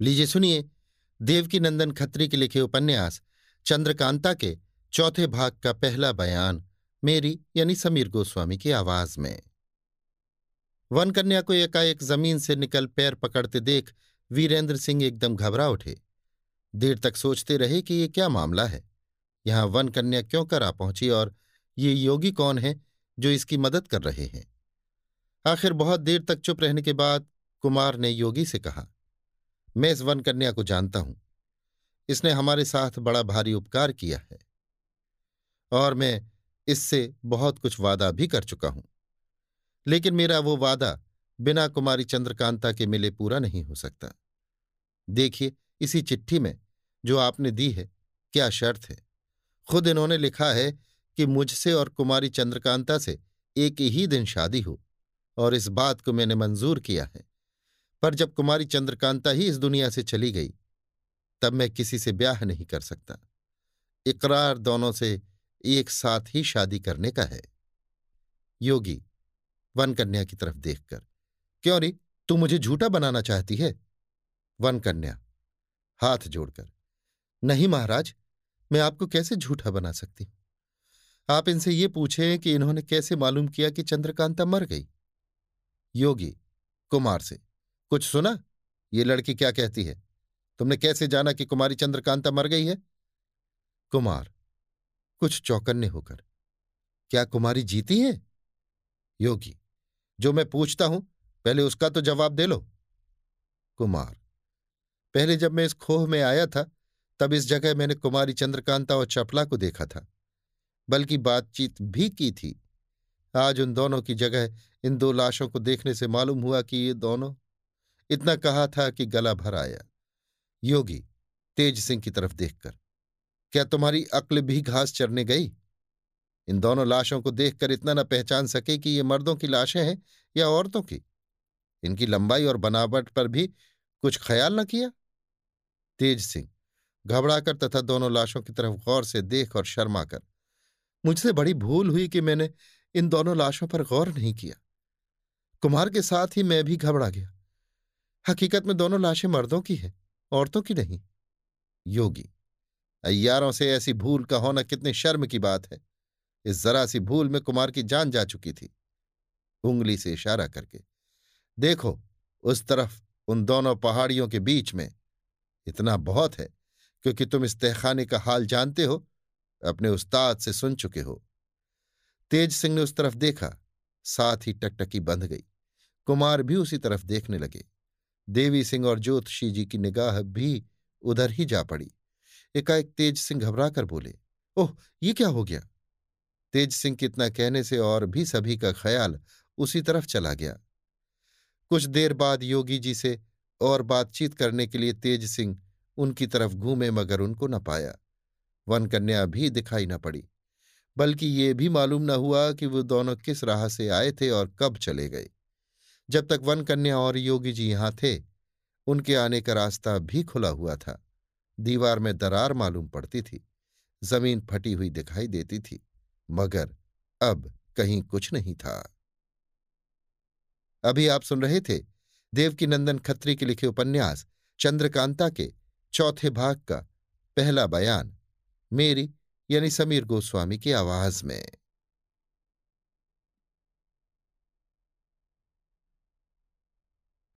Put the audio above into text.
लीजिए सुनिए देवकी नंदन खत्री के लिखे उपन्यास, चंद्रकांता के चौथे भाग का पहला बयान, मेरी यानी समीर गोस्वामी की आवाज़ में। वन कन्या को एकाएक ज़मीन से निकल पैर पकड़ते देख वीरेंद्र सिंह एकदम घबरा उठे। देर तक सोचते रहे कि ये क्या मामला है? यहाँ वन कन्या क्यों कर आ पहुँची और ये योगी कौन है जो इसकी मदद कर रहे हैं? आखिर बहुत देर तक चुप रहने के बाद कुमार ने योगी से कहा मैं इस वन कन्या को जानता हूँ। इसने हमारे साथ बड़ा भारी उपकार किया है। और मैं इससे बहुत कुछ वादा भी कर चुका हूँ। लेकिन मेरा वो वादा बिना कुमारी चंद्रकांता के मिले पूरा नहीं हो सकता। देखिए, इसी चिट्ठी में जो आपने दी है, क्या शर्त है? खुद इन्होंने लिखा है कि मुझसे और कुमारी चंद्रकांता से एक ही दिन शादी हो, और इस बात को मैंने मंजूर किया है। पर जब कुमारी चंद्रकांता ही इस दुनिया से चली गई, तब मैं किसी से ब्याह नहीं कर सकता। इकरार दोनों से एक साथ ही शादी करने का है। योगी वन कन्या की तरफ़ देखकर, क्यों रे? तू मुझे झूठा बनाना चाहती है? वन कन्या हाथ जोड़कर, नहीं महाराज, मैं आपको कैसे झूठा बना सकती हूँ? आप इनसे ये पूछें कि इन्होंने कैसे मालूम किया कि चंद्रकांता मर गई? योगी, कुमार से कुछ सुना? ये लड़की क्या कहती है? तुमने कैसे जाना कि कुमारी चंद्रकांता मर गई है? कुमार, कुछ चौकन्ने होकर, क्या कुमारी जीती है? योगी, जो मैं पूछता हूँ, पहले उसका तो जवाब दे लो। कुमार, पहले जब मैं इस खोह में आया था, तब इस जगह मैंने कुमारी चंद्रकांता और चपला को देखा था, बल्कि बातचीत भी की थी। आज उन दोनों की जगह इन दो लाशों को देखने से मालूम हुआ कि ये दोनों इतना कहा था कि गला भर आया। योगी, तेज सिंह की तरफ़ देखकर, क्या तुम्हारी अक्ल भी घास चरने गई? इन दोनों लाशों को देखकर इतना न पहचान सके कि ये मर्दों की लाशें हैं या औरतों की। इनकी लंबाई और बनावट पर भी कुछ ख्याल न किया? तेज सिंह, घबराकर तथा दोनों लाशों की तरफ़ गौर से देख और शर्मा कर, मुझसे बड़ी भूल हुई कि मैंने इन दोनों लाशों पर गौर नहीं किया। कुमार के साथ ही मैं भी घबरा गया। हकीकत में दोनों लाशें मर्दों की हैं, औरतों की नहीं। योगी, अय्यारों से ऐसी भूल का होना कितने शर्म की बात है। इस जरा सी भूल में कुमार की जान जा चुकी थी। उंगली से इशारा करके, देखो, उस तरफ़, उन दोनों पहाड़ियों के बीच में। इतना बहुत है, क्योंकि तुम इस तहखाने का हाल जानते हो, अपने उस्ताद से सुन चुके हो। तेज सिंह ने उस तरफ़ देखा, साथ ही टकटकी बंध गई। कुमार भी उसी तरफ़ देखने लगे। देवी सिंह और ज्योतिषी जी की निगाह भी उधर ही जा पड़ी। एकाएक तेज सिंह घबरा कर बोले, ओह, ये क्या हो गया? तेज सिंह के इतना कहने से और भी सभी का ख्याल उसी तरफ़ चला गया। कुछ देर बाद योगी जी से और बातचीत करने के लिए तेज सिंह उनकी तरफ़ घूमे मगर उनको न पाया। वन कन्या भी दिखाई न पड़ी, बल्कि ये भी मालूम न हुआ कि वो दोनों किस राह से आए थे और कब चले गए। जब तक वन कन्या और योगी जी यहाँ थे, उनके आने का रास्ता भी खुला हुआ था। दीवार में दरार मालूम पड़ती थी, ज़मीन फटी हुई दिखाई देती थी, मगर अब कहीं कुछ नहीं था। अभी आप सुन रहे थे देवकी नंदन खत्री के लिखे उपन्यास चंद्रकांता के चौथे भाग का पहला बयान, मेरी यानी समीर गोस्वामी की आवाज़ में।